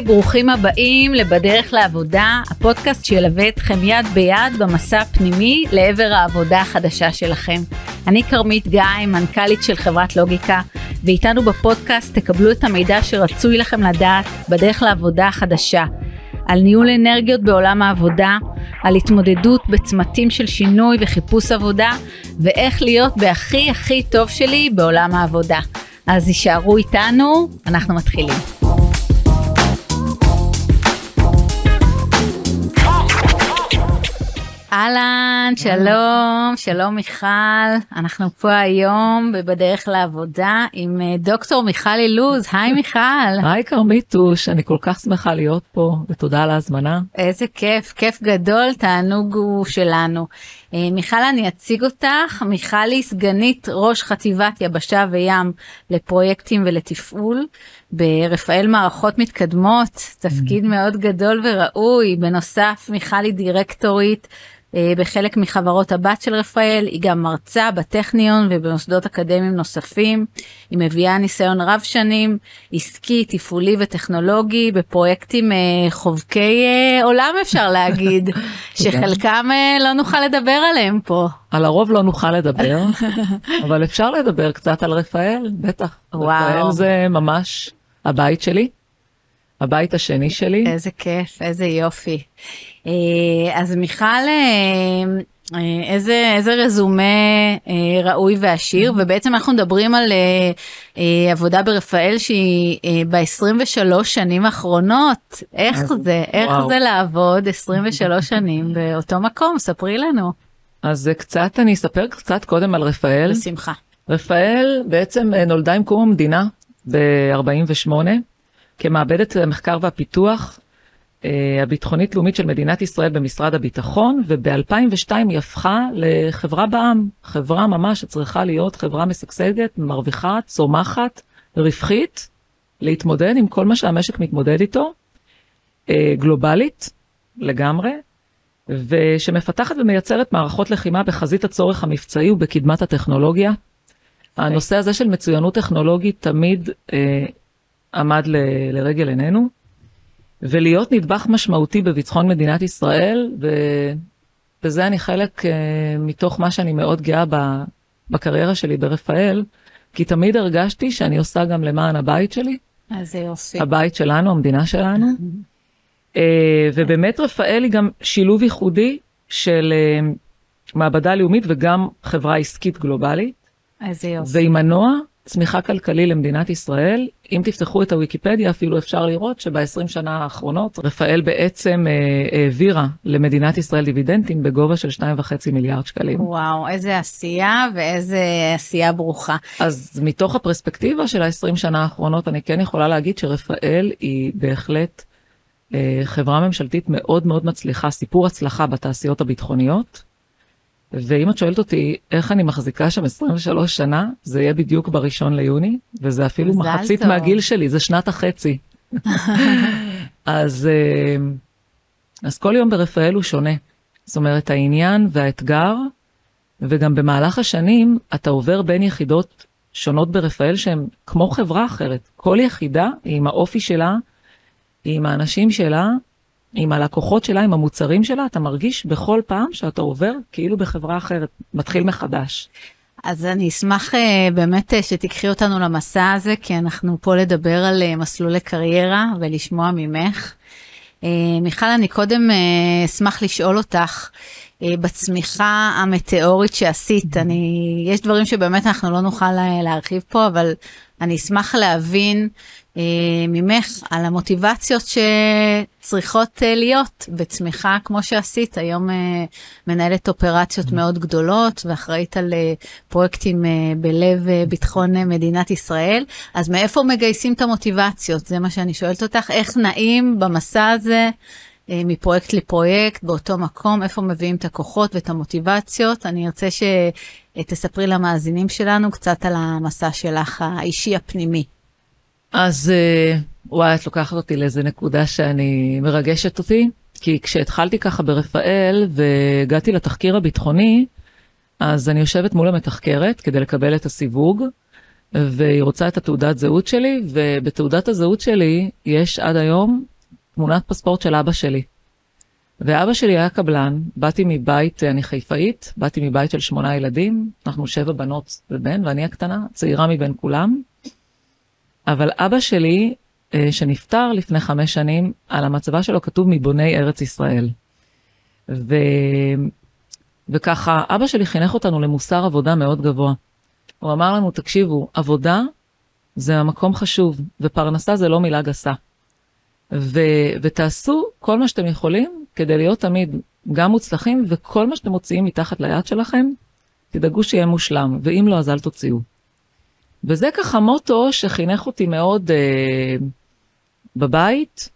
ברוכים הבאים ל"בדרך לעבודה", הפודקאסט שילווה אתכם יד ביד במסע הפנימי לעבר העבודה החדשה שלכם. אני כרמית גיא, מנכ"לית של חברת לוגיקה, ואיתנו בפודקאסט תקבלו את המידע שרצוי לכם לדעת בדרך לעבודה החדשה. על ניהול אנרגיות בעולם העבודה, על התמודדות בצמתים של שינוי וחיפוש עבודה, ואיך להיות בהכי הכי טוב שלי בעולם העבודה. אז יישארו איתנו, אנחנו מתחילים. אהלן, שלום, שלום מיכל, אנחנו פה היום בדרך לעבודה עם אה, דוקטור מיכל אילוז, היי מיכל. היי כרמיתוש, אני כל כך שמחה להיות פה ותודה על ההזמנה. איזה כיף, כיף גדול, תענוג הוא שלנו. אה, מיכל, אני אציג אותך, מיכל היא סגנית ראש חטיבת יבשה וים לפרויקטים ולתפעול ברפאל מערכות מתקדמות, תפקיד מאוד גדול וראוי, בנוסף מיכל היא דירקטורית. אה, בחלק מחברות הבת של רפאל, היא גם מרצה בטכניון ובמוסדות אקדמיים נוספים. היא מביאה ניסיון רב שנים, עסקי, תפעולי וטכנולוגי, בפרויקטים אה, חובקי אה, עולם אפשר להגיד, שחלקם לא נוכל לדבר עליהם פה. על הרוב לא נוכל לדבר, אבל אפשר לדבר קצת על רפאל, בטח. וואו. רפאל זה ממש הבית שלי. הבית השני שלי. איזה כיף, איזה יופי. אה, אז מיכל, אה, אה, איזה, איזה רזומה ראוי ועשיר, ובעצם אנחנו מדברים על עבודה ברפאל שהיא ב-23 שנים האחרונות. איך זה, איך וואו. זה לעבוד 23 שנים באותו מקום? ספרי לנו. אז קצת, אני אספר קצת קודם על רפאל. בשמחה. רפאל בעצם נולדה עם קום המדינה ב-48. כמעבדת המחקר והפיתוח אה, הביטחונית לאומית של מדינת ישראל במשרד הביטחון, וב-2002 היא הפכה לחברה בעם, חברה ממש שצריכה להיות חברה משגשגת, מרוויחה, צומחת, רווחית, להתמודד עם כל מה שהמשק מתמודד איתו, אה, גלובלית לגמרי, ושמפתחת ומייצרת מערכות לחימה בחזית הצורך המבצעי ובקדמת הטכנולוגיה. Okay. הנושא הזה של מצוינות טכנולוגית תמיד אה, עמד ל, לרגל עינינו, ולהיות נדבך משמעותי בביטחון מדינת ישראל, ובזה אני חלק uh, מתוך מה שאני מאוד גאה ב, בקריירה שלי ברפאל, כי תמיד הרגשתי שאני עושה גם למען הבית שלי. אז זה יופי. הבית שלנו, המדינה שלנו. uh, ובאמת רפאל היא גם שילוב ייחודי של uh, מעבדה לאומית וגם חברה עסקית גלובלית. איזה יופי. ועם מנוע צמיחה כלכלי למדינת ישראל. אם תפתחו את הוויקיפדיה אפילו אפשר לראות שב-20 שנה האחרונות רפאל בעצם אה, העבירה למדינת ישראל דיבידנדים בגובה של 2.5 מיליארד שקלים. וואו, איזה עשייה ואיזה עשייה ברוכה. אז מתוך הפרספקטיבה של ה-20 שנה האחרונות אני כן יכולה להגיד שרפאל היא בהחלט אה, חברה ממשלתית מאוד מאוד מצליחה, סיפור הצלחה בתעשיות הביטחוניות. ואם את שואלת אותי איך אני מחזיקה שם 23 שנה, זה יהיה בדיוק בראשון ליוני, וזה אפילו מחצית טוב. מהגיל שלי, זה שנת החצי. אז, אה, אז כל יום ברפאל הוא שונה. זאת אומרת, העניין והאתגר, וגם במהלך השנים אתה עובר בין יחידות שונות ברפאל שהן כמו חברה אחרת. כל יחידה היא עם האופי שלה, היא עם האנשים שלה, עם הלקוחות שלה, עם המוצרים שלה, אתה מרגיש בכל פעם שאתה עובר כאילו בחברה אחרת, מתחיל מחדש. אז אני אשמח uh, באמת uh, שתיקחי אותנו למסע הזה, כי אנחנו פה לדבר על uh, מסלולי קריירה ולשמוע ממך. Uh, מיכל, אני קודם uh, אשמח לשאול אותך, uh, בצמיחה המטאורית שעשית, אני, יש דברים שבאמת אנחנו לא נוכל להרחיב פה, אבל אני אשמח להבין אה, ממך על המוטיבציות שצריכות אה, להיות בצמיחה כמו שעשית. היום אה, מנהלת אופרציות mm-hmm. מאוד גדולות ואחראית על אה, פרויקטים אה, בלב אה, ביטחון אה, מדינת ישראל. אז מאיפה מגייסים את המוטיבציות? זה מה שאני שואלת אותך. איך נעים במסע הזה? אה, מפרויקט לפרויקט באותו מקום, איפה מביאים את הכוחות ואת המוטיבציות. אני ארצה שתספרי למאזינים שלנו קצת על המסע שלך האישי הפנימי. אז אה, וואי, את לוקחת אותי לאיזה נקודה שאני מרגשת אותי, כי כשהתחלתי ככה ברפאל והגעתי לתחקיר הביטחוני, אז אני יושבת מול המתחקרת כדי לקבל את הסיווג, והיא רוצה את התעודת זהות שלי, ובתעודת הזהות שלי יש עד היום תמונת פספורט של אבא שלי. ואבא שלי היה קבלן, באתי מבית, אני חיפאית, באתי מבית של שמונה ילדים, אנחנו שבע בנות ובן, ואני הקטנה, צעירה מבין כולם. אבל אבא שלי, אה, שנפטר לפני חמש שנים, על המצבה שלו כתוב מבוני ארץ ישראל. ו... וככה, אבא שלי חינך אותנו למוסר עבודה מאוד גבוה. הוא אמר לנו, תקשיבו, עבודה זה המקום חשוב, ופרנסה זה לא מילה גסה. ו... ותעשו כל מה שאתם יכולים כדי להיות תמיד גם מוצלחים, וכל מה שאתם מוציאים מתחת ליד שלכם, תדאגו שיהיה מושלם, ואם לא, אז אל תוציאו. וזה ככה מוטו שחינך אותי מאוד אה, בבית.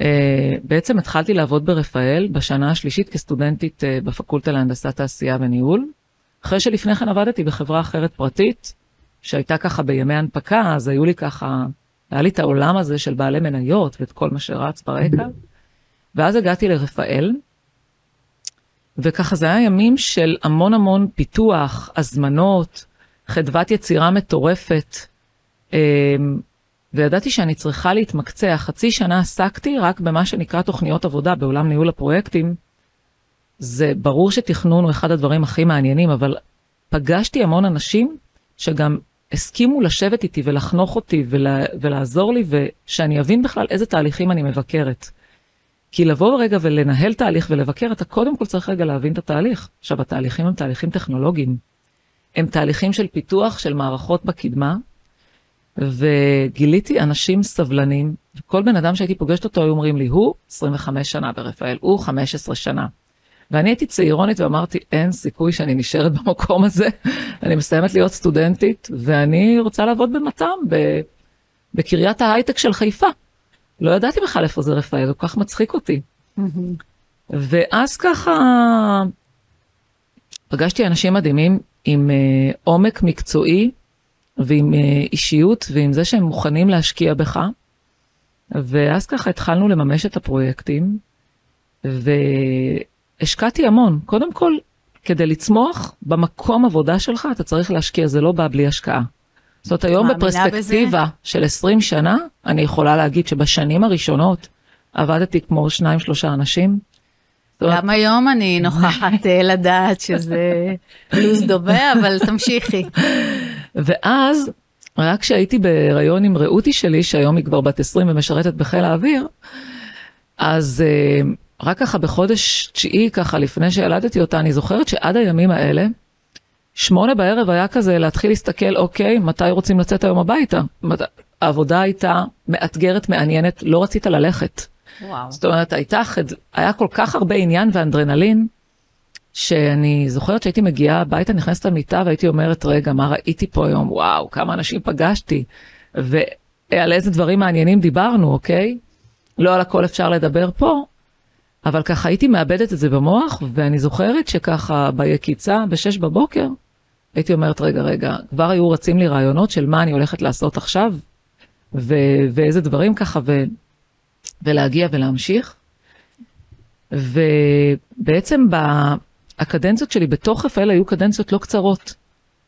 אה, בעצם התחלתי לעבוד ברפאל בשנה השלישית כסטודנטית אה, בפקולטה להנדסת תעשייה וניהול. אחרי שלפני כן עבדתי בחברה אחרת פרטית, שהייתה ככה בימי הנפקה, אז היו לי ככה, היה לי את העולם הזה של בעלי מניות ואת כל מה שרץ ברקע. ואז הגעתי לרפאל, וככה זה היה ימים של המון המון פיתוח, הזמנות, חדוות יצירה מטורפת, אמ, וידעתי שאני צריכה להתמקצע. חצי שנה עסקתי רק במה שנקרא תוכניות עבודה בעולם ניהול הפרויקטים. זה ברור שתכנון הוא אחד הדברים הכי מעניינים, אבל פגשתי המון אנשים שגם הסכימו לשבת איתי ולחנוך אותי ולה, ולעזור לי, ושאני אבין בכלל איזה תהליכים אני מבקרת. כי לבוא רגע ולנהל תהליך ולבקר, אתה קודם כל צריך רגע להבין את התהליך. עכשיו, התהליכים הם תהליכים טכנולוגיים. הם תהליכים של פיתוח של מערכות בקדמה, וגיליתי אנשים סבלנים, וכל בן אדם שהייתי פוגשת אותו, היו אומרים לי, הוא 25 שנה ברפאל, הוא 15 שנה. ואני הייתי צעירונית ואמרתי, אין סיכוי שאני נשארת במקום הזה. אני מסיימת להיות סטודנטית, ואני רוצה לעבוד במת"ם, בקריית ההייטק של חיפה. לא ידעתי בכלל איפה זה רפאל, זה כל כך מצחיק אותי. ואז ככה פגשתי אנשים מדהימים עם uh, עומק מקצועי ועם uh, אישיות ועם זה שהם מוכנים להשקיע בך. ואז ככה התחלנו לממש את הפרויקטים, והשקעתי המון. קודם כל, כדי לצמוח במקום עבודה שלך, אתה צריך להשקיע, זה לא בא בלי השקעה. זאת אומרת, היום בפרספקטיבה בזה? של 20 שנה, אני יכולה להגיד שבשנים הראשונות עבדתי כמו שניים, שלושה אנשים. גם היום אני נוכחת אה, לדעת שזה לו"ז דומה, אבל תמשיכי. ואז, רק כשהייתי בהיריון עם רעותי שלי, שהיום היא כבר בת 20 ומשרתת בחיל האוויר, אז אה, רק ככה בחודש תשיעי, ככה לפני שילדתי אותה, אני זוכרת שעד הימים האלה, שמונה בערב היה כזה להתחיל להסתכל, אוקיי, מתי רוצים לצאת היום הביתה? העבודה הייתה מאתגרת, מעניינת, לא רצית ללכת. וואו. זאת אומרת, הייתה, היה כל כך הרבה עניין ואנדרנלין, שאני זוכרת שהייתי מגיעה הביתה, נכנסת למיטה והייתי אומרת, רגע, מה ראיתי פה היום? וואו, כמה אנשים פגשתי, ועל איזה דברים מעניינים דיברנו, אוקיי? לא על הכל אפשר לדבר פה, אבל ככה הייתי מאבדת את זה במוח, ואני זוכרת שככה ביקיצה, בשש בבוקר, הייתי אומרת, רגע, רגע, כבר היו רצים לי רעיונות של מה אני הולכת לעשות עכשיו, ו- ואיזה דברים ככה, ו- ולהגיע ולהמשיך. ובעצם הקדנציות שלי בתוך רפאל היו קדנציות לא קצרות.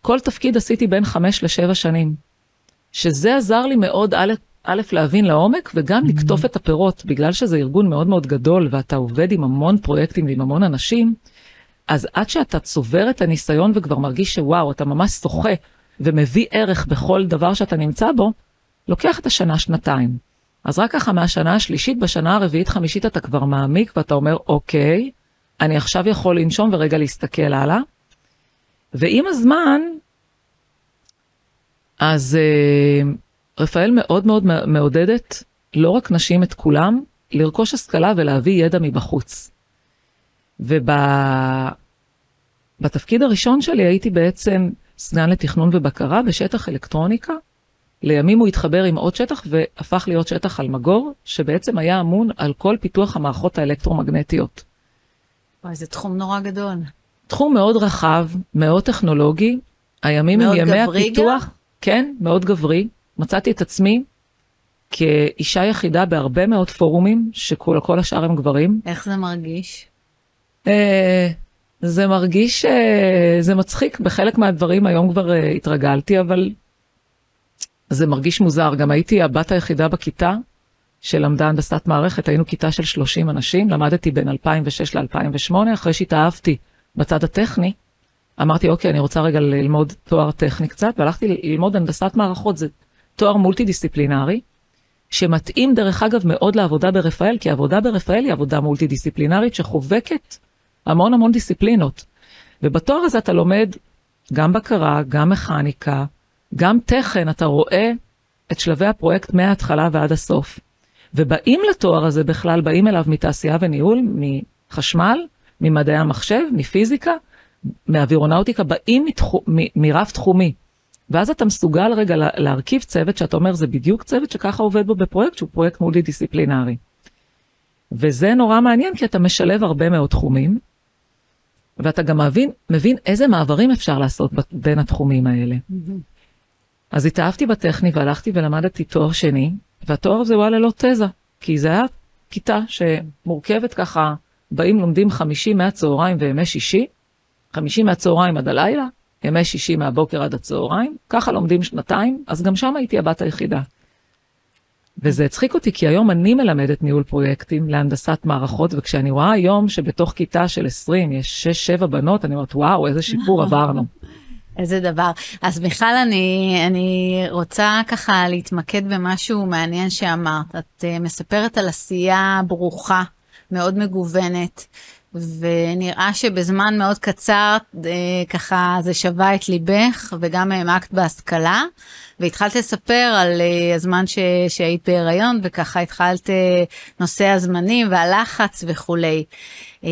כל תפקיד עשיתי בין חמש לשבע שנים. שזה עזר לי מאוד, א', א', להבין לעומק וגם mm-hmm. לקטוף את הפירות, בגלל שזה ארגון מאוד מאוד גדול ואתה עובד עם המון פרויקטים ועם המון אנשים, אז עד שאתה צובר את הניסיון וכבר מרגיש שוואו, אתה ממש שוחה ומביא ערך בכל דבר שאתה נמצא בו, לוקח את השנה, שנתיים. אז רק ככה מהשנה השלישית, בשנה הרביעית, חמישית אתה כבר מעמיק ואתה אומר, אוקיי, אני עכשיו יכול לנשום ורגע להסתכל הלאה. ועם הזמן, אז אה, רפאל מאוד מאוד מעודדת, לא רק נשים, את כולם, לרכוש השכלה ולהביא ידע מבחוץ. ובתפקיד הראשון שלי הייתי בעצם סגן לתכנון ובקרה בשטח אלקטרוניקה. לימים הוא התחבר עם עוד שטח והפך להיות שטח אלמגור, שבעצם היה אמון על כל פיתוח המערכות האלקטרומגנטיות. וואי, זה תחום נורא גדול. תחום מאוד רחב, מאוד טכנולוגי. הימים הם ימי הפיתוח. גם? כן, מאוד גברי. מצאתי את עצמי כאישה יחידה בהרבה מאוד פורומים, שכל השאר הם גברים. איך זה מרגיש? אה, זה מרגיש, אה, זה מצחיק, בחלק מהדברים היום כבר אה, התרגלתי, אבל זה מרגיש מוזר, גם הייתי הבת היחידה בכיתה שלמדה הנדסת מערכת, היינו כיתה של 30 אנשים, למדתי בין 2006 ל-2008, אחרי שהתאהבתי בצד הטכני, אמרתי, אוקיי, אני רוצה רגע ללמוד תואר טכני קצת, והלכתי ללמוד הנדסת מערכות, זה תואר מולטי דיסציפלינרי, שמתאים דרך אגב מאוד לעבודה ברפאל, כי העבודה ברפאל היא עבודה מולטי דיסציפלינרית שחובקת המון המון דיסציפלינות. ובתואר הזה אתה לומד גם בקרה, גם מכניקה, גם תכן, אתה רואה את שלבי הפרויקט מההתחלה ועד הסוף. ובאים לתואר הזה בכלל, באים אליו מתעשייה וניהול, מחשמל, ממדעי המחשב, מפיזיקה, מאווירונאוטיקה, באים מתחו, מ, מרב תחומי. ואז אתה מסוגל רגע להרכיב צוות שאתה אומר, זה בדיוק צוות שככה עובד בו בפרויקט, שהוא פרויקט מולטי דיסציפלינרי. וזה נורא מעניין, כי אתה משלב הרבה מאוד תחומים, ואתה גם מבין, מבין איזה מעברים אפשר לעשות בין התחומים האלה. Mm-hmm. אז התאהבתי בטכני והלכתי ולמדתי תואר שני, והתואר הזה הוא היה ללא תזה, כי זה היה כיתה שמורכבת ככה, באים לומדים חמישי מהצהריים וימי שישי, חמישי מהצהריים עד הלילה, ימי שישי מהבוקר עד הצהריים, ככה לומדים שנתיים, אז גם שם הייתי הבת היחידה. וזה הצחיק אותי, כי היום אני מלמדת ניהול פרויקטים להנדסת מערכות, וכשאני רואה היום שבתוך כיתה של 20 יש 6-7 בנות, אני אומרת, וואו, איזה שיפור עברנו. איזה דבר. אז מיכל, אני, אני רוצה ככה להתמקד במשהו מעניין שאמרת. את uh, מספרת על עשייה ברוכה, מאוד מגוונת, ונראה שבזמן מאוד קצר uh, ככה זה שווה את ליבך, וגם העמקת בהשכלה, והתחלת לספר על uh, הזמן ש, שהיית בהיריון, וככה התחלת uh, נושא הזמנים והלחץ וכולי. Uh,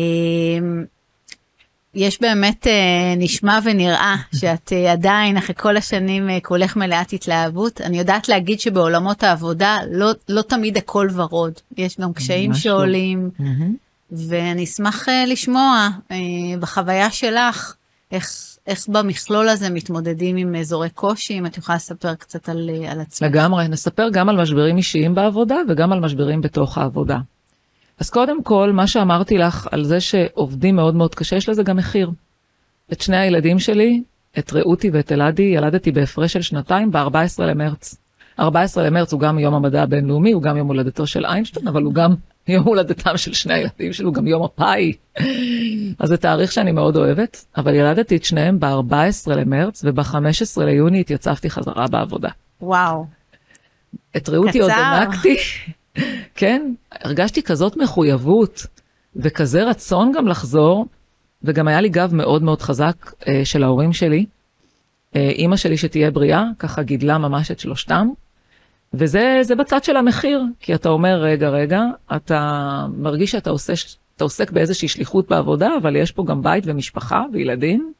יש באמת אה, נשמע ונראה שאת אה, עדיין אחרי כל השנים אה, כולך מלאת התלהבות. אני יודעת להגיד שבעולמות העבודה לא, לא תמיד הכל ורוד, יש גם קשיים לא. שעולים, mm-hmm. ואני אשמח אה, לשמוע אה, בחוויה שלך איך, איך במכלול הזה מתמודדים עם אזורי קושי, אם את יכולה לספר קצת על, אה, על עצמך. לגמרי, נספר גם על משברים אישיים בעבודה וגם על משברים בתוך העבודה. אז קודם כל, מה שאמרתי לך על זה שעובדים מאוד מאוד קשה, יש לזה גם מחיר. את שני הילדים שלי, את רעותי ואת אלעדי, ילדתי בהפרש של שנתיים ב-14 למרץ. 14 למרץ הוא גם יום המדע הבינלאומי, הוא גם יום הולדתו של איינשטיין, אבל הוא גם יום הולדתם של שני הילדים שלו, גם יום הפאי. אז זה תאריך שאני מאוד אוהבת, אבל ילדתי את שניהם ב-14 למרץ, וב-15 ליוני התייצבתי חזרה בעבודה. וואו. את רעותי עוד הענקתי. כן, הרגשתי כזאת מחויבות וכזה רצון גם לחזור, וגם היה לי גב מאוד מאוד חזק אה, של ההורים שלי. אה, אימא שלי שתהיה בריאה, ככה גידלה ממש את שלושתם. וזה בצד של המחיר, כי אתה אומר, רגע, רגע, אתה מרגיש שאתה עושה, עוסק באיזושהי שליחות בעבודה, אבל יש פה גם בית ומשפחה וילדים.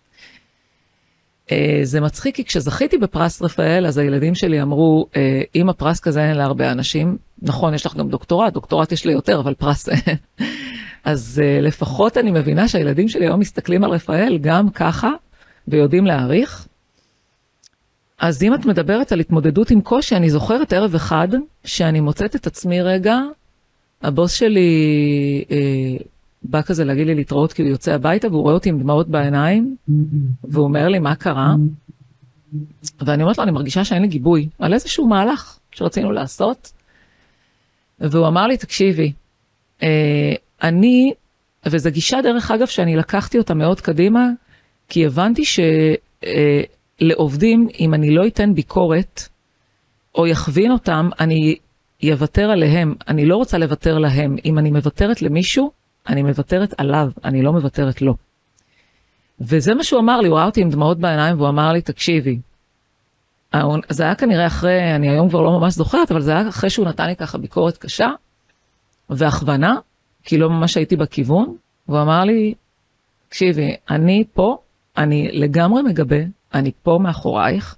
אה, זה מצחיק, כי כשזכיתי בפרס רפאל, אז הילדים שלי אמרו, אה, אם הפרס כזה אין להרבה אנשים, נכון, יש לך גם דוקטורט, דוקטורט יש לי יותר, אבל פרס אין. אז אה, לפחות אני מבינה שהילדים שלי היום מסתכלים על רפאל גם ככה, ויודעים להעריך. אז אם את מדברת על התמודדות עם קושי, אני זוכרת ערב אחד שאני מוצאת את עצמי רגע, הבוס שלי אה, בא כזה להגיד לי להתראות כי הוא יוצא הביתה והוא רואה אותי עם דמעות בעיניים, והוא אומר לי מה קרה, ואני אומרת לו אני מרגישה שאין לי גיבוי על איזשהו מהלך שרצינו לעשות, והוא אמר לי תקשיבי, אה, אני, וזו גישה דרך אגב שאני לקחתי אותה מאוד קדימה, כי הבנתי שלעובדים אה, אם אני לא אתן ביקורת או יכווין אותם, אני אוותר עליהם, אני לא רוצה לוותר להם. אם אני מוותרת למישהו, אני מוותרת עליו, אני לא מוותרת לו. וזה מה שהוא אמר לי, הוא ראה אותי עם דמעות בעיניים והוא אמר לי, תקשיבי, זה היה כנראה אחרי, אני היום כבר לא ממש זוכרת, אבל זה היה אחרי שהוא נתן לי ככה ביקורת קשה והכוונה, כי לא ממש הייתי בכיוון, והוא אמר לי, תקשיבי, אני פה, אני לגמרי מגבה, אני פה מאחורייך,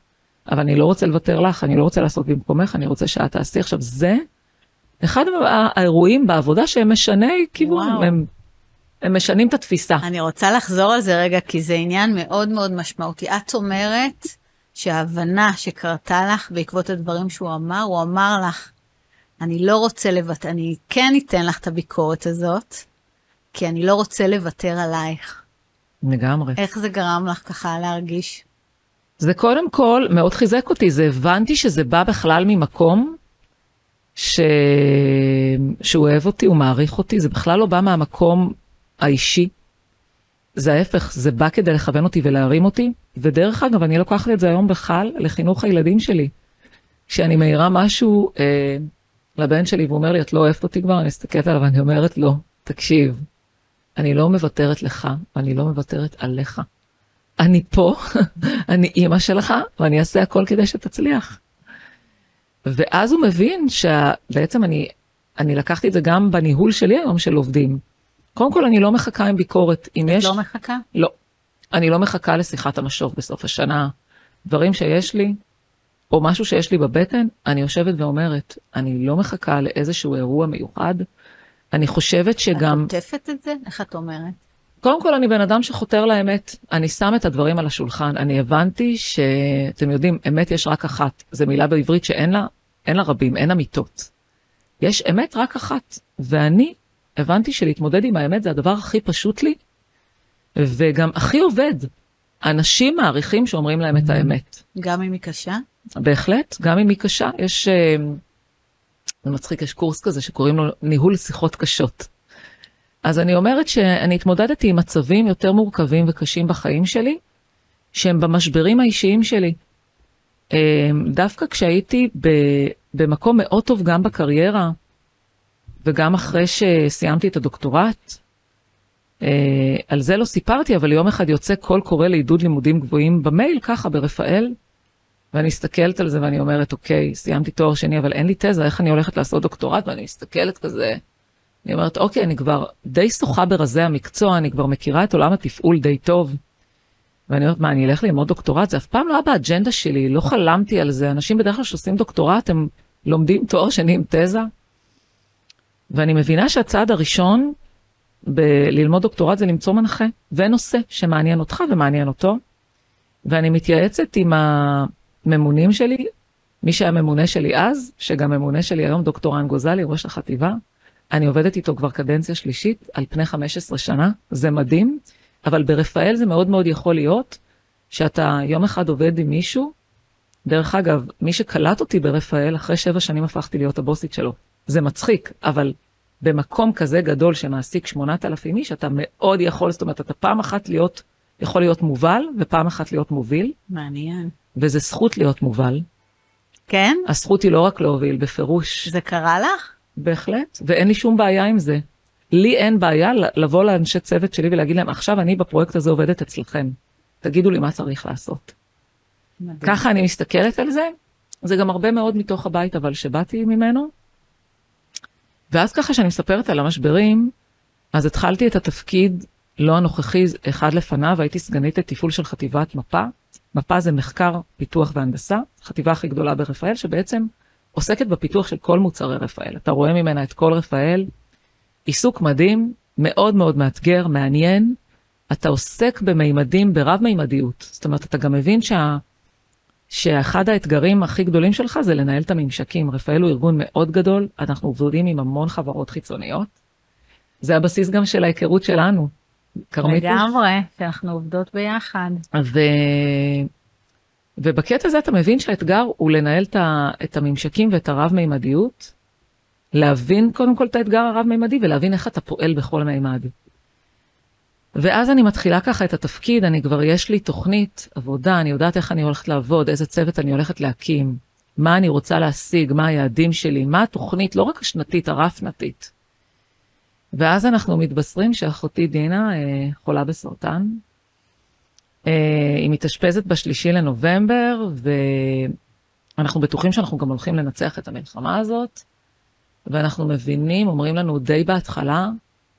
אבל אני לא רוצה לוותר לך, אני לא רוצה לעשות במקומך, אני רוצה שאת תעשי. עכשיו, זה אחד האירועים בעבודה שהם משני כיוון, הם, הם משנים את התפיסה. אני רוצה לחזור על זה רגע, כי זה עניין מאוד מאוד משמעותי. את אומרת שההבנה שקרתה לך בעקבות הדברים שהוא אמר, הוא אמר לך, אני לא רוצה לוותר, אני כן אתן לך את הביקורת הזאת, כי אני לא רוצה לוותר עלייך. לגמרי. איך זה גרם לך ככה להרגיש? זה קודם כל מאוד חיזק אותי, זה הבנתי שזה בא בכלל ממקום ש... שהוא אוהב אותי, הוא מעריך אותי, זה בכלל לא בא מהמקום האישי. זה ההפך, זה בא כדי לכוון אותי ולהרים אותי, ודרך אגב, אני לוקחת את זה היום בכלל לחינוך הילדים שלי. כשאני מעירה משהו אה, לבן שלי והוא אומר לי, את לא אוהבת אותי כבר, אני מסתכלת עליו ואני אומרת לו, תקשיב, אני לא מוותרת לך, ואני לא מוותרת עליך. אני פה, אני אימא שלך, ואני אעשה הכל כדי שתצליח. ואז הוא מבין שבעצם אני, אני לקחתי את זה גם בניהול שלי היום של עובדים. קודם כל, אני לא מחכה עם ביקורת. אם את יש... לא מחכה? לא. אני לא מחכה לשיחת המשוב בסוף השנה. דברים שיש לי, או משהו שיש לי בבטן, אני יושבת ואומרת, אני לא מחכה לאיזשהו אירוע מיוחד. אני חושבת שגם... את עוטפת את זה? איך את אומרת? קודם כל, אני בן אדם שחותר לאמת. אני שם את הדברים על השולחן. אני הבנתי שאתם יודעים, אמת יש רק אחת. זו מילה בעברית שאין לה, אין לה רבים, אין אמיתות. יש אמת רק אחת. ואני הבנתי שלהתמודד עם האמת זה הדבר הכי פשוט לי, וגם הכי עובד. אנשים מעריכים שאומרים להם את האמת. גם אם היא קשה? בהחלט, גם אם היא קשה. יש, אה, זה מצחיק, יש קורס כזה שקוראים לו ניהול שיחות קשות. אז אני אומרת שאני התמודדתי עם מצבים יותר מורכבים וקשים בחיים שלי, שהם במשברים האישיים שלי. אה, דווקא כשהייתי במקום מאוד טוב גם בקריירה, וגם אחרי שסיימתי את הדוקטורט, אה, על זה לא סיפרתי, אבל יום אחד יוצא קול קורא לעידוד לימודים גבוהים במייל, ככה, ברפאל, ואני מסתכלת על זה ואני אומרת, אוקיי, סיימתי תואר שני, אבל אין לי תזה, איך אני הולכת לעשות דוקטורט? ואני מסתכלת כזה, אני אומרת, אוקיי, אני כבר די שוחה ברזי המקצוע, אני כבר מכירה את עולם התפעול די טוב. ואני אומרת, מה, אני אלך ללמוד דוקטורט? זה אף פעם לא היה באג'נדה שלי, לא חלמתי על זה. אנשים בדרך כלל שעושים דוקטורט, הם לומדים תואר שני עם תזה. ואני מבינה שהצעד הראשון בללמוד דוקטורט זה למצוא מנחה ונושא שמעניין אותך ומעניין אותו. ואני מתייעצת עם הממונים שלי, מי שהיה ממונה שלי אז, שגם ממונה שלי היום, דוקטור רן גוזלי, ראש החטיבה. אני עובדת איתו כבר קדנציה שלישית על פני 15 שנה, זה מדהים, אבל ברפאל זה מאוד מאוד יכול להיות שאתה יום אחד עובד עם מישהו, דרך אגב, מי שקלט אותי ברפאל, אחרי שבע שנים הפכתי להיות הבוסית שלו. זה מצחיק, אבל במקום כזה גדול שמעסיק 8,000 איש, אתה מאוד יכול, זאת אומרת, אתה פעם אחת להיות, יכול להיות מובל, ופעם אחת להיות מוביל. מעניין. וזה זכות להיות מובל. כן? הזכות היא לא רק להוביל, בפירוש. זה קרה לך? בהחלט, ואין לי שום בעיה עם זה. לי אין בעיה לבוא לאנשי צוות שלי ולהגיד להם, עכשיו אני בפרויקט הזה עובדת אצלכם, תגידו לי מה צריך לעשות. מדהים. ככה אני מסתכלת על זה, זה גם הרבה מאוד מתוך הבית אבל שבאתי ממנו. ואז ככה שאני מספרת על המשברים, אז התחלתי את התפקיד לא הנוכחי, אחד לפניו, הייתי סגנית לתפעול של חטיבת מפה. מפה זה מחקר, פיתוח והנדסה, חטיבה הכי גדולה ברפאל, שבעצם עוסקת בפיתוח של כל מוצרי רפאל. אתה רואה ממנה את כל רפאל, עיסוק מדהים, מאוד מאוד מאתגר, מעניין. אתה עוסק במימדים, ברב-מימדיות. זאת אומרת, אתה גם מבין שה... שאחד האתגרים הכי גדולים שלך זה לנהל את הממשקים. רפאל הוא ארגון מאוד גדול, אנחנו עובדים עם המון חברות חיצוניות. זה הבסיס גם של ההיכרות שלנו. כרמית. לגמרי, שאנחנו עובדות ביחד. ו... ובקטע הזה אתה מבין שהאתגר הוא לנהל את הממשקים ואת הרב-מימדיות, להבין קודם כל את האתגר הרב-מימדי ולהבין איך אתה פועל בכל מימד. ואז אני מתחילה ככה את התפקיד, אני כבר יש לי תוכנית עבודה, אני יודעת איך אני הולכת לעבוד, איזה צוות אני הולכת להקים, מה אני רוצה להשיג, מה היעדים שלי, מה התוכנית, לא רק השנתית, הרב-שנתית. ואז אנחנו מתבשרים שאחותי דינה אה, חולה בסרטן. אה, היא מתאשפזת בשלישי לנובמבר, ואנחנו בטוחים שאנחנו גם הולכים לנצח את המלחמה הזאת, ואנחנו מבינים, אומרים לנו די בהתחלה,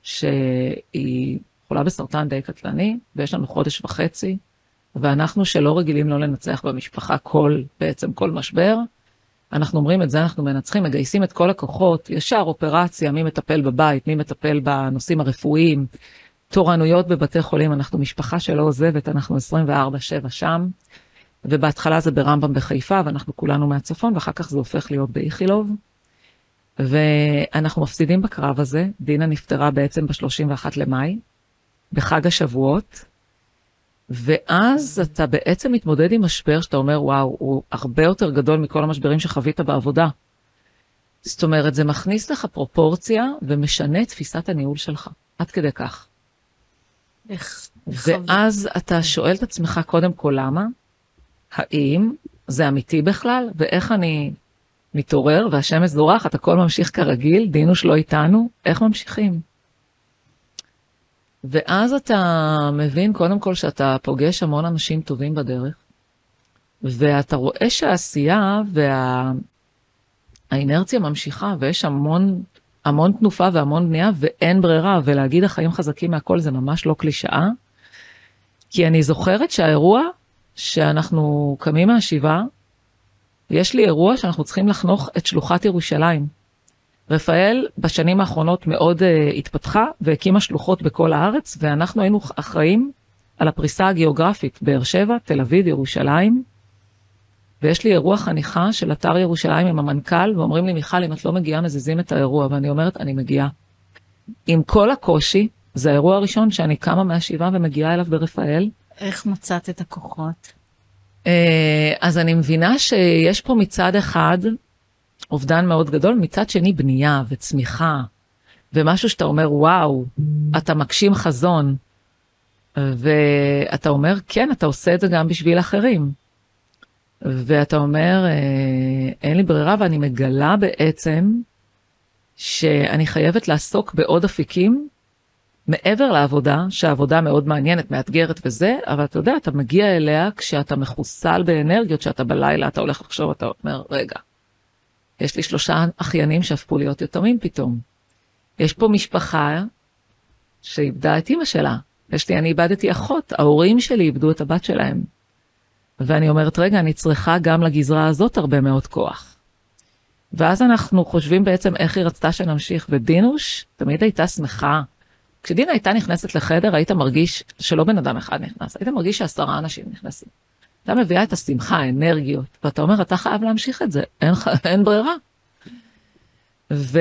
שהיא חולה בסרטן די קטלני, ויש לנו חודש וחצי, ואנחנו שלא רגילים לא לנצח במשפחה כל, בעצם כל משבר, אנחנו אומרים את זה אנחנו מנצחים, מגייסים את כל הכוחות, ישר אופרציה, מי מטפל בבית, מי מטפל בנושאים הרפואיים, תורנויות בבתי חולים, אנחנו משפחה שלא עוזבת, אנחנו 24-7 שם, ובהתחלה זה ברמב"ם בחיפה, ואנחנו כולנו מהצפון, ואחר כך זה הופך להיות באיכילוב. ואנחנו מפסידים בקרב הזה, דינה נפטרה בעצם ב-31 למאי, בחג השבועות, ואז אתה בעצם מתמודד עם משבר שאתה אומר, וואו, הוא הרבה יותר גדול מכל המשברים שחווית בעבודה. זאת אומרת, זה מכניס לך פרופורציה ומשנה תפיסת הניהול שלך, עד כדי כך. ואז אתה שואל את עצמך קודם כל למה, האם זה אמיתי בכלל, ואיך אני מתעורר? והשמש זורחת, הכל ממשיך כרגיל, דינוש לא איתנו, איך ממשיכים? ואז אתה מבין קודם כל שאתה פוגש המון אנשים טובים בדרך, ואתה רואה שהעשייה והאינרציה ממשיכה, ויש המון, המון תנופה והמון בנייה, ואין ברירה, ולהגיד החיים חזקים מהכל זה ממש לא קלישאה. כי אני זוכרת שהאירוע שאנחנו קמים מהשבעה, יש לי אירוע שאנחנו צריכים לחנוך את שלוחת ירושלים. רפאל בשנים האחרונות מאוד uh, התפתחה והקימה שלוחות בכל הארץ, ואנחנו היינו אחראים על הפריסה הגיאוגרפית, באר שבע, תל אביב, ירושלים. ויש לי אירוע חניכה של אתר ירושלים עם המנכ"ל, ואומרים לי, מיכל, אם את לא מגיעה, מזיזים את האירוע, ואני אומרת, אני מגיעה. עם כל הקושי, זה האירוע הראשון שאני קמה מהשבעה ומגיעה אליו ברפאל. איך מצאת את הכוחות? אה, אז אני מבינה שיש פה מצד אחד אובדן מאוד גדול, מצד שני בנייה וצמיחה, ומשהו שאתה אומר, וואו, אתה מגשים חזון, ואתה אומר, כן, אתה עושה את זה גם בשביל אחרים. ואתה אומר, אה, אין לי ברירה, ואני מגלה בעצם שאני חייבת לעסוק בעוד אפיקים מעבר לעבודה, שהעבודה מאוד מעניינת, מאתגרת וזה, אבל אתה יודע, אתה מגיע אליה כשאתה מחוסל באנרגיות, שאתה בלילה, אתה הולך לחשוב, אתה אומר, רגע, יש לי שלושה אחיינים שהפכו להיות יתומים פתאום. יש פה משפחה שאיבדה את אימא שלה. יש לי, אני איבדתי אחות, ההורים שלי איבדו את הבת שלהם. ואני אומרת, רגע, אני צריכה גם לגזרה הזאת הרבה מאוד כוח. ואז אנחנו חושבים בעצם איך היא רצתה שנמשיך, ודינוש תמיד הייתה שמחה. כשדינה הייתה נכנסת לחדר, היית מרגיש שלא בן אדם אחד נכנס, היית מרגיש שעשרה אנשים נכנסים. אתה מביאה את השמחה, האנרגיות, ואתה אומר, אתה חייב להמשיך את זה, אין, אין ברירה. ו...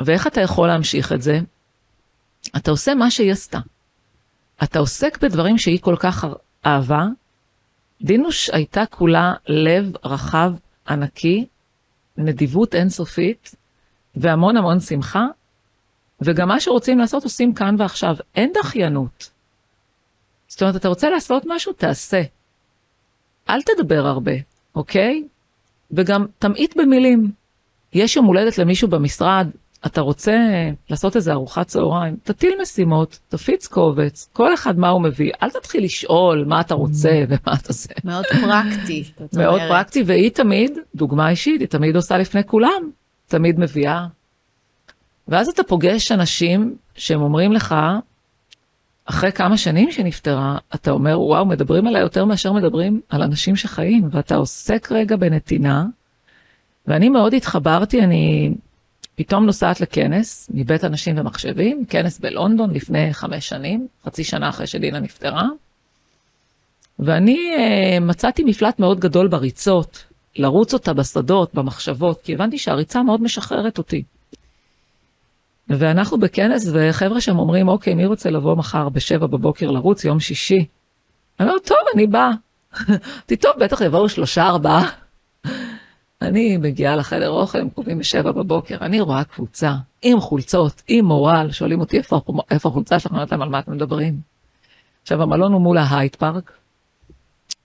ואיך אתה יכול להמשיך את זה? אתה עושה מה שהיא עשתה. אתה עוסק בדברים שהיא כל כך אהבה. דינוש הייתה כולה לב רחב, ענקי, נדיבות אינסופית, והמון המון שמחה, וגם מה שרוצים לעשות עושים כאן ועכשיו. אין דחיינות. זאת אומרת, אתה רוצה לעשות משהו, תעשה. אל תדבר הרבה, אוקיי? וגם תמעיט במילים. יש יום הולדת למישהו במשרד, אתה רוצה לעשות איזה ארוחת צהריים, תטיל משימות, תפיץ קובץ, כל אחד מה הוא מביא, אל תתחיל לשאול מה אתה רוצה ומה אתה זה. מאוד פרקטי. מאוד פרקטי, והיא תמיד, דוגמה אישית, היא תמיד עושה לפני כולם, תמיד מביאה. ואז אתה פוגש אנשים שהם אומרים לך, אחרי כמה שנים שנפטרה, אתה אומר, וואו, מדברים עליה יותר מאשר מדברים על אנשים שחיים, ואתה עוסק רגע בנתינה. ואני מאוד התחברתי, אני פתאום נוסעת לכנס מבית אנשים ומחשבים, כנס בלונדון לפני חמש שנים, חצי שנה אחרי שדינה נפטרה. ואני uh, מצאתי מפלט מאוד גדול בריצות, לרוץ אותה בשדות, במחשבות, כי הבנתי שהריצה מאוד משחררת אותי. ואנחנו בכנס, וחבר'ה שם אומרים, אוקיי, מי רוצה לבוא מחר בשבע בבוקר לרוץ, יום שישי? אני אומר, טוב, אני באה. אמרתי, טוב, בטח יבואו שלושה, ארבעה. אני מגיעה לחדר אוכל, הם קובעים בשבע בבוקר, אני רואה קבוצה עם חולצות, עם מורל, שואלים אותי איפה, איפה החולצה שלך, אני אומרת להם על מה אתם מדברים. עכשיו, המלון הוא מול ההייט פארק,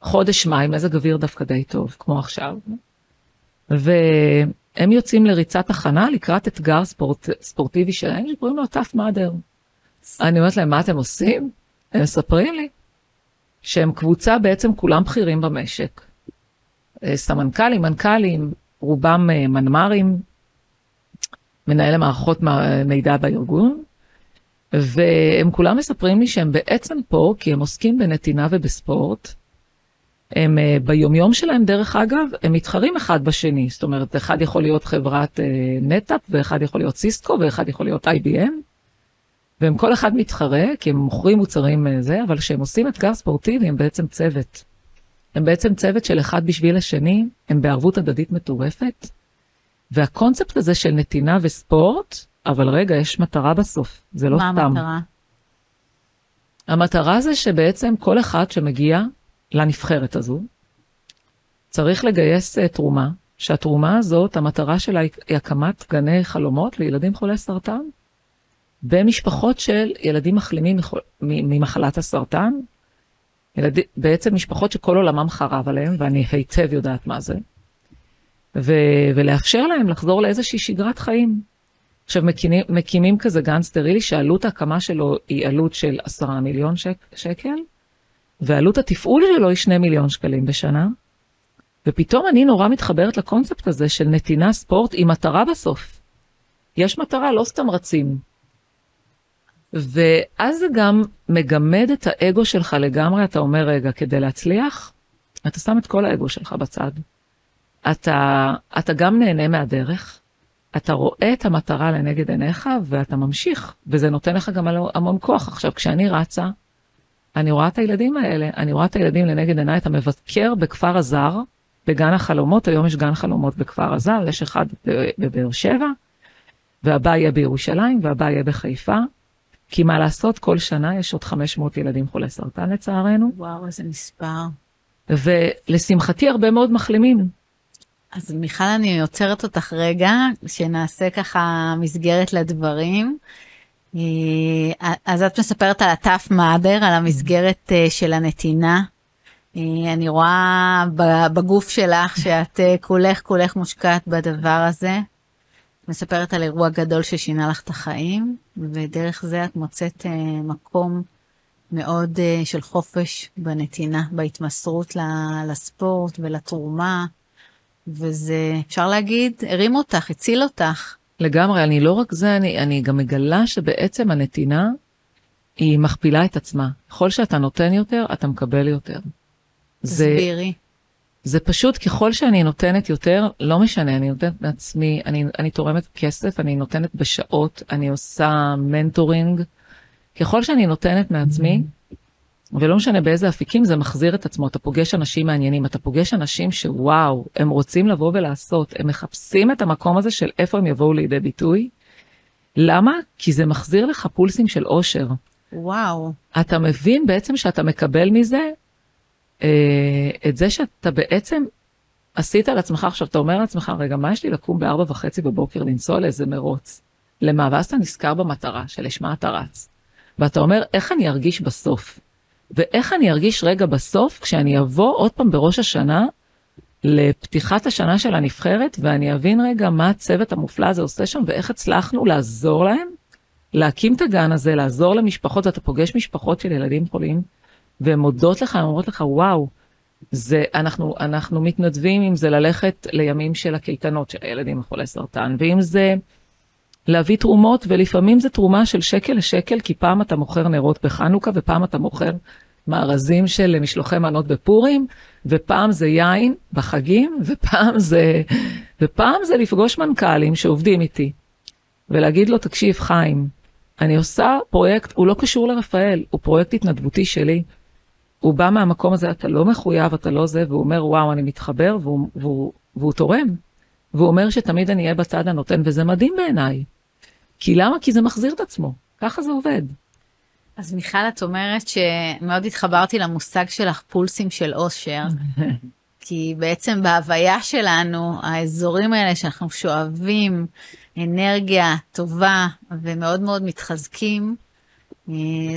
חודש מים, מזג אוויר דווקא די טוב, כמו עכשיו. והם יוצאים לריצת הכנה לקראת אתגר ספורט, ספורטיבי שלהם, שקוראים לו טאף מאדר. אני אומרת להם, מה אתם עושים? הם מספרים לי שהם קבוצה בעצם כולם בכירים במשק. אה, סמנכ"לים, מנכ"לים, רובם אה, מנמ"רים, מנהלי מערכות מידע בארגון, והם כולם מספרים לי שהם בעצם פה כי הם עוסקים בנתינה ובספורט. הם אה, ביומיום שלהם, דרך אגב, הם מתחרים אחד בשני. זאת אומרת, אחד יכול להיות חברת נטאפ, ואחד יכול להיות סיסקו, ואחד יכול להיות IBM. והם כל אחד מתחרה, כי הם מוכרים מוצרים זה, אבל כשהם עושים אתגר ספורטיבי, הם בעצם צוות. הם בעצם צוות של אחד בשביל השני, הם בערבות הדדית מטורפת. והקונספט הזה של נתינה וספורט, אבל רגע, יש מטרה בסוף, זה לא מה סתם. מה המטרה? המטרה זה שבעצם כל אחד שמגיע לנבחרת הזו, צריך לגייס uh, תרומה, שהתרומה הזאת, המטרה שלה היא הקמת גני חלומות לילדים חולי סרטן, במשפחות של ילדים מחלימים ממחלת הסרטן, ילד... בעצם משפחות שכל עולמם חרב עליהם, ואני היטב יודעת מה זה, ו... ולאפשר להם לחזור לאיזושהי שגרת חיים. עכשיו מקימים, מקימים כזה גן סטרילי שעלות ההקמה שלו היא עלות של עשרה מיליון שק, שקל, ועלות התפעול שלו היא שני מיליון שקלים בשנה. ופתאום אני נורא מתחברת לקונספט הזה של נתינה ספורט עם מטרה בסוף. יש מטרה, לא סתם רצים. ואז זה גם מגמד את האגו שלך לגמרי, אתה אומר, רגע, כדי להצליח, אתה שם את כל האגו שלך בצד. אתה, אתה גם נהנה מהדרך, אתה רואה את המטרה לנגד עיניך ואתה ממשיך, וזה נותן לך גם המון כוח. עכשיו, כשאני רצה, אני רואה את הילדים האלה, אני רואה את הילדים לנגד עיניי, אתה מבקר בכפר הזר, בגן החלומות, היום יש גן חלומות בכפר הזר, יש אחד בבאר שבע, והבא יהיה בירושלים, והבא יהיה בחיפה. כי מה לעשות, כל שנה יש עוד 500 ילדים חולי סרטן לצערנו. וואו, איזה מספר. ולשמחתי הרבה מאוד מחלימים. אז מיכל, אני עוצרת אותך רגע, שנעשה ככה מסגרת לדברים. אה, אז את מספרת על הטאפ מאדר, על המסגרת אה, של הנתינה. אה, אני רואה בגוף שלך שאת כולך כולך מושקעת בדבר הזה. מספרת על אירוע גדול ששינה לך את החיים, ודרך זה את מוצאת uh, מקום מאוד uh, של חופש בנתינה, בהתמסרות לספורט ולתרומה, וזה, אפשר להגיד, הרים אותך, הציל אותך. לגמרי, אני לא רק זה, אני, אני גם מגלה שבעצם הנתינה היא מכפילה את עצמה. ככל שאתה נותן יותר, אתה מקבל יותר. תסבירי. זה... זה פשוט ככל שאני נותנת יותר, לא משנה, אני נותנת מעצמי, אני, אני תורמת כסף, אני נותנת בשעות, אני עושה מנטורינג. ככל שאני נותנת מעצמי, ולא משנה באיזה אפיקים, זה מחזיר את עצמו. אתה פוגש אנשים מעניינים, אתה פוגש אנשים שוואו, הם רוצים לבוא ולעשות, הם מחפשים את המקום הזה של איפה הם יבואו לידי ביטוי. למה? כי זה מחזיר לך פולסים של אושר. וואו. אתה מבין בעצם שאתה מקבל מזה את זה שאתה בעצם עשית על עצמך, עכשיו אתה אומר לעצמך, רגע, מה יש לי לקום בארבע וחצי בבוקר לנסוע לאיזה מרוץ? למה? ואז אתה נזכר במטרה שלשמה אתה רץ. ואתה אומר, איך אני ארגיש בסוף? ואיך אני ארגיש רגע בסוף כשאני אבוא עוד פעם בראש השנה לפתיחת השנה של הנבחרת, ואני אבין רגע מה הצוות המופלא הזה עושה שם, ואיך הצלחנו לעזור להם, להקים את הגן הזה, לעזור למשפחות, ואתה פוגש משפחות של ילדים חולים, והן מודות לך, הן אומרות לך, וואו, זה, אנחנו, אנחנו מתנדבים אם זה ללכת לימים של הקייטנות של הילדים החולי סרטן, ואם זה להביא תרומות, ולפעמים זה תרומה של שקל לשקל, כי פעם אתה מוכר נרות בחנוכה, ופעם אתה מוכר מארזים של משלוחי מנות בפורים, ופעם זה יין בחגים, ופעם זה, ופעם זה לפגוש מנכ"לים שעובדים איתי, ולהגיד לו, תקשיב, חיים, אני עושה פרויקט, הוא לא קשור לרפאל, הוא פרויקט התנדבותי שלי. הוא בא מהמקום הזה, אתה לא מחויב, אתה לא זה, והוא אומר, וואו, אני מתחבר, והוא, והוא, והוא תורם. והוא אומר שתמיד אני אהיה בצד הנותן, וזה מדהים בעיניי. כי למה? כי זה מחזיר את עצמו, ככה זה עובד. אז מיכל, את אומרת שמאוד התחברתי למושג שלך פולסים של אושר, כי בעצם בהוויה שלנו, האזורים האלה שאנחנו שואבים אנרגיה טובה ומאוד מאוד מתחזקים,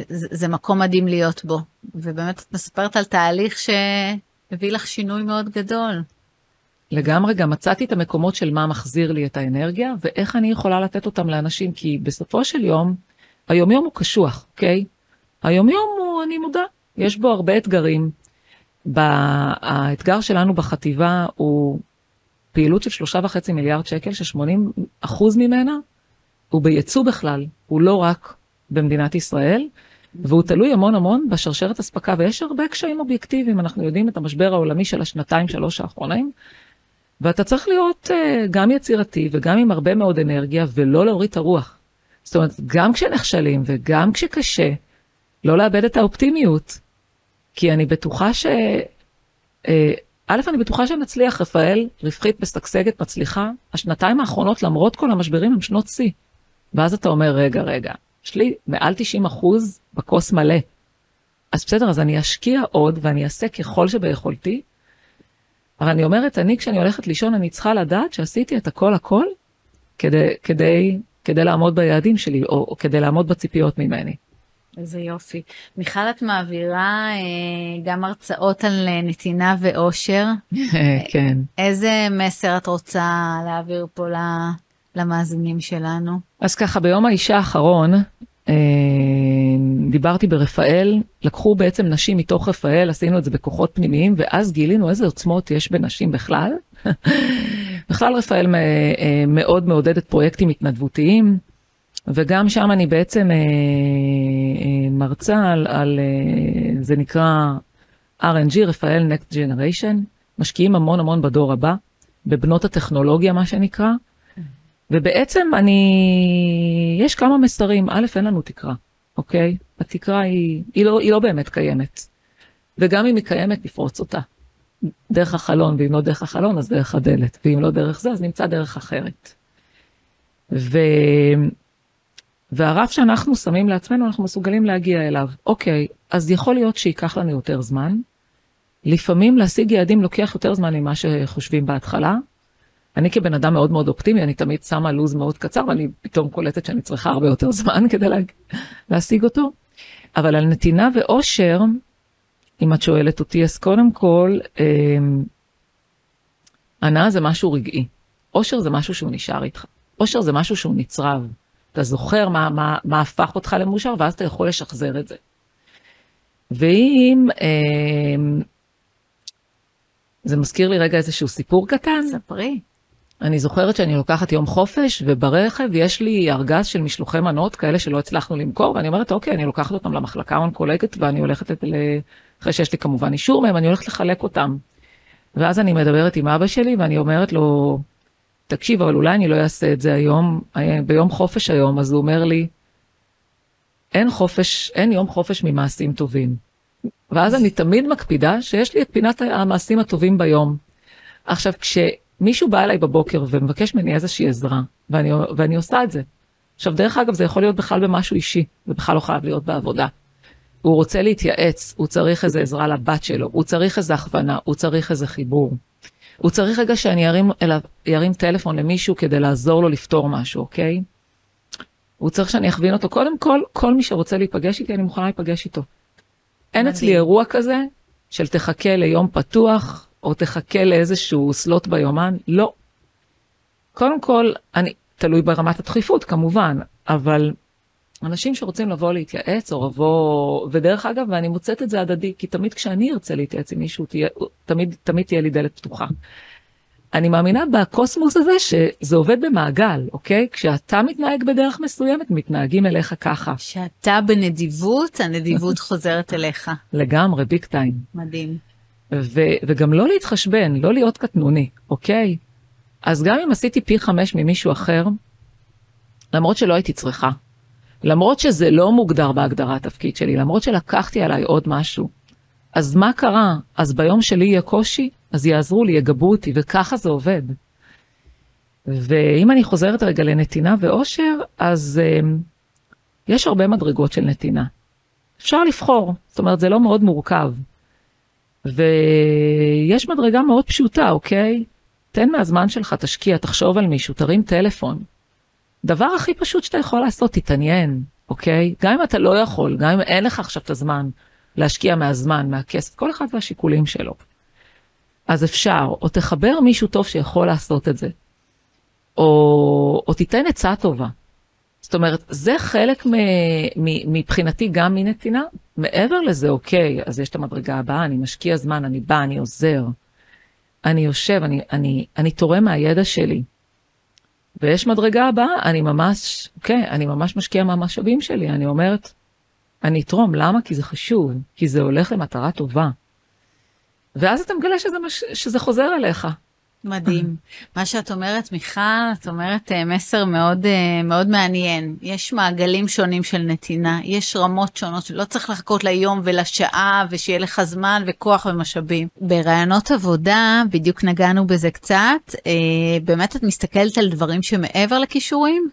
זה, מקום מדהים להיות בו. ובאמת את מספרת על תהליך שהביא לך שינוי מאוד גדול. לגמרי, גם מצאתי את המקומות של מה מחזיר לי את האנרגיה, ואיך אני יכולה לתת אותם לאנשים, כי בסופו של יום, היומיום הוא קשוח, אוקיי? היומיום הוא, אני מודה, יש בו הרבה אתגרים. האתגר שלנו בחטיבה הוא פעילות של שלושה וחצי מיליארד שקל, ש-80 אחוז ממנה הוא בייצוא בכלל, הוא לא רק במדינת ישראל, והוא תלוי המון המון בשרשרת אספקה, ויש הרבה קשיים אובייקטיביים, אנחנו יודעים את המשבר העולמי של השנתיים שלוש האחרונים, ואתה צריך להיות uh, גם יצירתי וגם עם הרבה מאוד אנרגיה, ולא להוריד את הרוח. זאת אומרת, גם כשנכשלים וגם כשקשה, לא לאבד את האופטימיות, כי אני בטוחה ש... Uh, א', אני בטוחה שנצליח, רפאל, רווחית, משגשגת, מצליחה. השנתיים האחרונות, למרות כל המשברים, הם שנות שיא. ואז אתה אומר, רגע, רגע, יש לי מעל 90 אחוז בכוס מלא. אז בסדר, אז אני אשקיע עוד ואני אעשה ככל שביכולתי. אבל אני אומרת, אני כשאני הולכת לישון, אני צריכה לדעת שעשיתי את הכל הכל כדי, כדי, כדי לעמוד ביעדים שלי, או, או כדי לעמוד בציפיות ממני. איזה יופי. מיכל, את מעבירה אה, גם הרצאות על אה, נתינה ואושר. כן. איזה מסר את רוצה להעביר פה למאזינים שלנו? אז ככה, ביום האישה האחרון, אה, דיברתי ברפאל, לקחו בעצם נשים מתוך רפאל, עשינו את זה בכוחות פנימיים, ואז גילינו איזה עוצמות יש בנשים בכלל. בכלל רפאל מאוד מעודדת פרויקטים התנדבותיים. וגם שם אני בעצם אה, אה, מרצה על, על אה, זה נקרא RNG, רפאל Next Generation, משקיעים המון המון בדור הבא, בבנות הטכנולוגיה מה שנקרא, ובעצם אני, יש כמה מסרים, א', אין לנו תקרה, אוקיי? התקרה היא, היא, לא, היא לא באמת קיימת, וגם אם היא קיימת, נפרוץ אותה. דרך החלון, ואם לא דרך החלון, אז דרך הדלת, ואם לא דרך זה, אז נמצא דרך אחרת. ו... והרף שאנחנו שמים לעצמנו, אנחנו מסוגלים להגיע אליו. אוקיי, אז יכול להיות שייקח לנו יותר זמן. לפעמים להשיג יעדים לוקח יותר זמן ממה שחושבים בהתחלה. אני כבן אדם מאוד מאוד אופטימי, אני תמיד שמה לו"ז מאוד קצר, ואני פתאום קולטת שאני צריכה הרבה יותר זמן כדי לה... להשיג אותו. אבל על נתינה ואושר, אם את שואלת אותי, אז קודם כל, אה, הנאה זה משהו רגעי. אושר זה משהו שהוא נשאר איתך. אושר זה משהו שהוא נצרב. אתה זוכר מה, מה, מה הפך אותך למאושר, ואז אתה יכול לשחזר את זה. ואם, אה, זה מזכיר לי רגע איזשהו סיפור קטן. ספרי. אני זוכרת שאני לוקחת יום חופש, וברכב יש לי ארגז של משלוחי מנות, כאלה שלא הצלחנו למכור, ואני אומרת, אוקיי, אני לוקחת אותם למחלקה האונקולגית, ואני הולכת, ל... אחרי שיש לי כמובן אישור מהם, אני הולכת לחלק אותם. ואז אני מדברת עם אבא שלי, ואני אומרת לו, תקשיב, אבל אולי אני לא אעשה את זה היום, אה, ביום חופש היום, אז הוא אומר לי, אין חופש, אין יום חופש ממעשים טובים. ואז אני תמיד מקפידה שיש לי את פינת המעשים הטובים ביום. עכשיו, כשמישהו בא אליי בבוקר ומבקש ממני איזושהי עזרה, ואני, ואני עושה את זה. עכשיו, דרך אגב, זה יכול להיות בכלל במשהו אישי, זה בכלל לא חייב להיות בעבודה. הוא רוצה להתייעץ, הוא צריך איזה עזרה לבת שלו, הוא צריך איזה הכוונה, הוא צריך איזה חיבור. הוא צריך רגע שאני ארים, אליו, ארים טלפון למישהו כדי לעזור לו לפתור משהו, אוקיי? הוא צריך שאני אכווין אותו. קודם כל, כל מי שרוצה להיפגש איתי, אני מוכנה להיפגש איתו. אין אצלי אירוע כזה של תחכה ליום פתוח, או תחכה לאיזשהו סלוט ביומן, לא. קודם כל, אני, תלוי ברמת הדחיפות כמובן, אבל אנשים שרוצים לבוא להתייעץ או לבוא, ודרך אגב, ואני מוצאת את זה הדדי, כי תמיד כשאני ארצה להתייעץ עם מישהו, תהיה, תמיד, תמיד תהיה לי דלת פתוחה. אני מאמינה בקוסמוס הזה שזה עובד במעגל, אוקיי? כשאתה מתנהג בדרך מסוימת, מתנהגים אליך ככה. כשאתה בנדיבות, הנדיבות חוזרת אליך. לגמרי, ביג טיים. מדהים. ו- וגם לא להתחשבן, לא להיות קטנוני, אוקיי? אז גם אם עשיתי פי חמש ממישהו אחר, למרות שלא הייתי צריכה, למרות שזה לא מוגדר בהגדרה התפקיד שלי, למרות שלקחתי עליי עוד משהו. אז מה קרה? אז ביום שלי יהיה קושי, אז יעזרו לי, יגבו אותי, וככה זה עובד. ואם אני חוזרת רגע לנתינה ואושר, אז um, יש הרבה מדרגות של נתינה. אפשר לבחור, זאת אומרת, זה לא מאוד מורכב. ויש מדרגה מאוד פשוטה, אוקיי? תן מהזמן שלך, תשקיע, תחשוב על מישהו, תרים טלפון. דבר הכי פשוט שאתה יכול לעשות, תתעניין, אוקיי? גם אם אתה לא יכול, גם אם אין לך עכשיו את הזמן להשקיע מהזמן, מהכסף, כל אחד והשיקולים שלו. אז אפשר, או תחבר מישהו טוב שיכול לעשות את זה, או, או תיתן עצה טובה. זאת אומרת, זה חלק מ, מ, מבחינתי גם מנתינה. מעבר לזה, אוקיי, אז יש את המדרגה הבאה, אני משקיע זמן, אני בא, אני עוזר, אני יושב, אני, אני, אני תורם מהידע שלי. ויש מדרגה הבאה, אני ממש, כן, אני ממש משקיע מהמשאבים שלי, אני אומרת, אני אתרום, למה? כי זה חשוב, כי זה הולך למטרה טובה. ואז אתה מגלה שזה, מש... שזה חוזר אליך. מדהים. מה שאת אומרת, מיכל, את אומרת אה, מסר מאוד, אה, מאוד מעניין. יש מעגלים שונים של נתינה, יש רמות שונות, שלא צריך לחכות ליום ולשעה ושיהיה לך זמן וכוח ומשאבים. ברעיונות עבודה, בדיוק נגענו בזה קצת, אה, באמת את מסתכלת על דברים שמעבר לכישורים?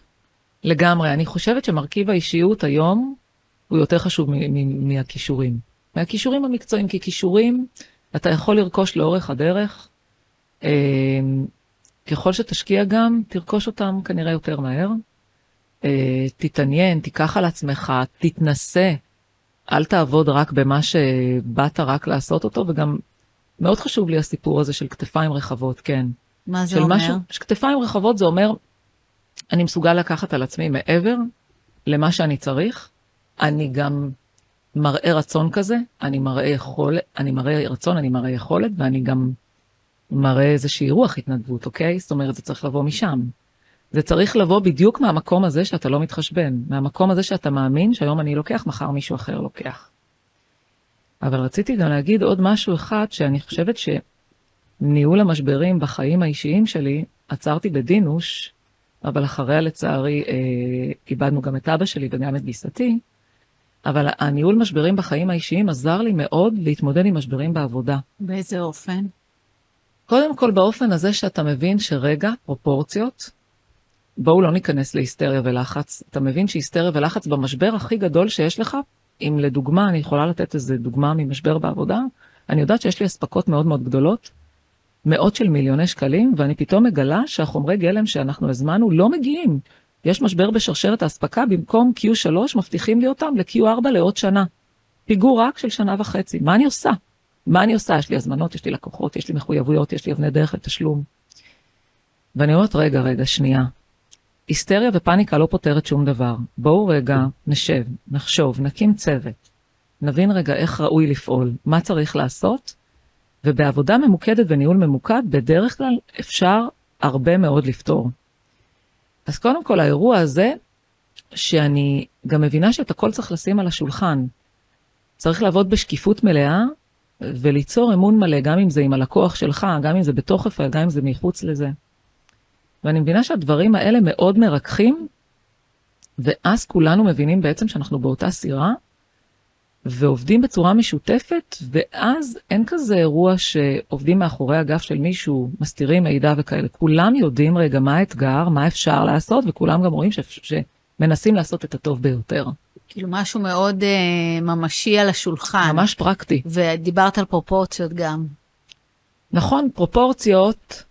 לגמרי, אני חושבת שמרכיב האישיות היום הוא יותר חשוב מהכישורים. מהכישורים המקצועיים, כי כישורים אתה יכול לרכוש לאורך הדרך. אה, ככל שתשקיע גם, תרכוש אותם כנראה יותר מהר. אה, תתעניין, תיקח על עצמך, תתנסה. אל תעבוד רק במה שבאת רק לעשות אותו, וגם מאוד חשוב לי הסיפור הזה של כתפיים רחבות, כן. מה זה אומר? משהו, כתפיים רחבות זה אומר, אני מסוגל לקחת על עצמי מעבר למה שאני צריך, אני גם מראה רצון כזה, אני מראה יכולת, אני מראה רצון, אני מראה יכולת, ואני גם מראה איזושהי רוח התנדבות, אוקיי? זאת אומרת, זה צריך לבוא משם. זה צריך לבוא בדיוק מהמקום הזה שאתה לא מתחשבן, מהמקום הזה שאתה מאמין שהיום אני לוקח, מחר מישהו אחר לוקח. אבל רציתי גם להגיד עוד משהו אחד, שאני חושבת שניהול המשברים בחיים האישיים שלי, עצרתי בדינוש, אבל אחריה לצערי אה, איבדנו גם את אבא שלי וגם את גיסתי, אבל הניהול משברים בחיים האישיים עזר לי מאוד להתמודד עם משברים בעבודה. באיזה אופן? קודם כל באופן הזה שאתה מבין שרגע, פרופורציות, בואו לא ניכנס להיסטריה ולחץ. אתה מבין שהיסטריה ולחץ במשבר הכי גדול שיש לך, אם לדוגמה, אני יכולה לתת איזה דוגמה ממשבר בעבודה, אני יודעת שיש לי אספקות מאוד מאוד גדולות, מאות של מיליוני שקלים, ואני פתאום מגלה שהחומרי גלם שאנחנו הזמנו לא מגיעים. יש משבר בשרשרת האספקה, במקום Q3 מבטיחים לי אותם ל-Q4 לעוד שנה. פיגור רק של שנה וחצי. מה אני עושה? מה אני עושה? יש לי הזמנות, יש לי לקוחות, יש לי מחויבויות, יש לי אבני דרך לתשלום. ואני אומרת, רגע, רגע, שנייה. היסטריה ופאניקה לא פותרת שום דבר. בואו רגע נשב, נחשוב, נקים צוות, נבין רגע איך ראוי לפעול, מה צריך לעשות, ובעבודה ממוקדת וניהול ממוקד, בדרך כלל אפשר הרבה מאוד לפתור. אז קודם כל האירוע הזה, שאני גם מבינה שאת הכל צריך לשים על השולחן. צריך לעבוד בשקיפות מלאה וליצור אמון מלא, גם אם זה עם הלקוח שלך, גם אם זה בתוך רפאל, גם אם זה מחוץ לזה. ואני מבינה שהדברים האלה מאוד מרככים, ואז כולנו מבינים בעצם שאנחנו באותה סירה, ועובדים בצורה משותפת, ואז אין כזה אירוע שעובדים מאחורי הגף של מישהו, מסתירים מידע וכאלה. כולם יודעים רגע מה האתגר, מה אפשר לעשות, וכולם גם רואים ש... שמנסים לעשות את הטוב ביותר. כאילו משהו מאוד uh, ממשי על השולחן. ממש פרקטי. ודיברת על פרופורציות גם. נכון, פרופורציות,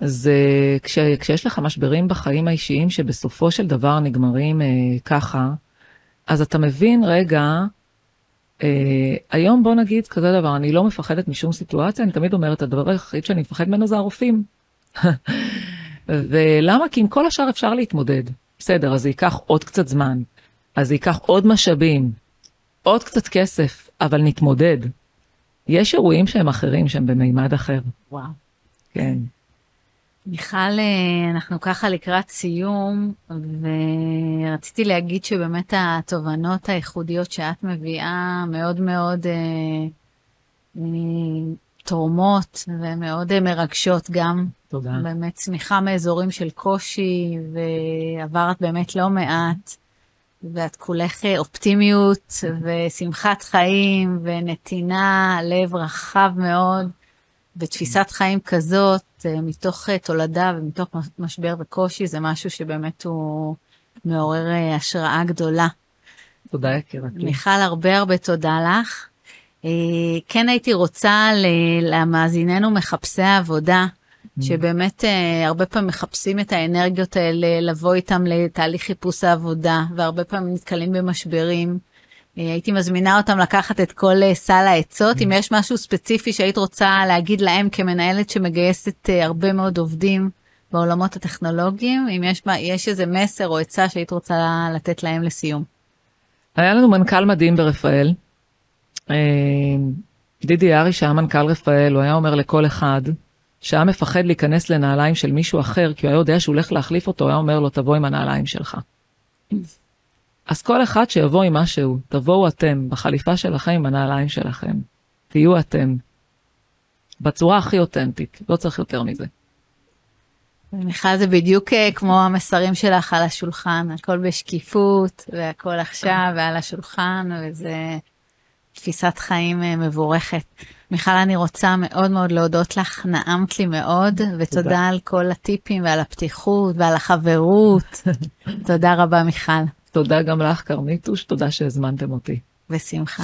אז uh, כש, כשיש לך משברים בחיים האישיים שבסופו של דבר נגמרים uh, ככה, אז אתה מבין, רגע, אה, היום בוא נגיד כזה דבר, אני לא מפחדת משום סיטואציה, אני תמיד אומרת, הדבר היחיד שאני מפחד ממנו זה הרופאים. ולמה? כי עם כל השאר אפשר להתמודד. בסדר, אז זה ייקח עוד קצת זמן, אז זה ייקח עוד משאבים, עוד קצת כסף, אבל נתמודד. יש אירועים שהם אחרים, שהם במימד אחר. וואו. כן. מיכל, אה, אנחנו ככה לקראת סיום, ורציתי להגיד שבאמת התובנות הייחודיות שאת מביאה מאוד מאוד אה, תורמות ומאוד אה, מרגשות גם. תודה. באמת צמיחה מאזורים של קושי, ועברת באמת לא מעט, ואת כולך אופטימיות ושמחת חיים ונתינה, לב רחב מאוד. ותפיסת חיים כזאת, אה, מתוך אה, תולדה ומתוך משבר וקושי, זה משהו שבאמת הוא מעורר אה, השראה גדולה. תודה יקירתי. מיכל, הרבה הרבה תודה לך. כן הייתי רוצה למאזיננו מחפשי העבודה. שבאמת הרבה פעמים מחפשים את האנרגיות האלה, לבוא איתם לתהליך חיפוש העבודה, והרבה פעמים נתקלים במשברים. אה, הייתי מזמינה אותם לקחת את כל אה, סל העצות. אם יש משהו ספציפי שהיית רוצה להגיד להם כמנהלת שמגייסת אה, הרבה מאוד עובדים בעולמות הטכנולוגיים, אם יש, יש איזה מסר או עצה שהיית רוצה לתת להם לסיום. היה לנו מנכ"ל מדהים ברפאל. דידי ארי שהיה מנכ"ל רפאל, הוא היה אומר לכל אחד שהיה מפחד להיכנס לנעליים של מישהו אחר, כי הוא היה יודע שהוא הולך להחליף אותו, היה אומר לו, תבוא עם הנעליים שלך. אז כל אחד שיבוא עם משהו, תבואו אתם, בחליפה שלכם עם הנעליים שלכם. תהיו אתם. בצורה הכי אותנטית, לא צריך יותר מזה. מיכל זה בדיוק אה, כמו המסרים שלך על השולחן, הכל בשקיפות והכל עכשיו ועל השולחן וזה תפיסת חיים אה, מבורכת. מיכל, אני רוצה מאוד מאוד להודות לך, נעמת לי מאוד, ותודה תודה. על כל הטיפים ועל הפתיחות ועל החברות. תודה רבה, מיכל. תודה גם לך, כרמיתוש, תודה שהזמנתם אותי. בשמחה.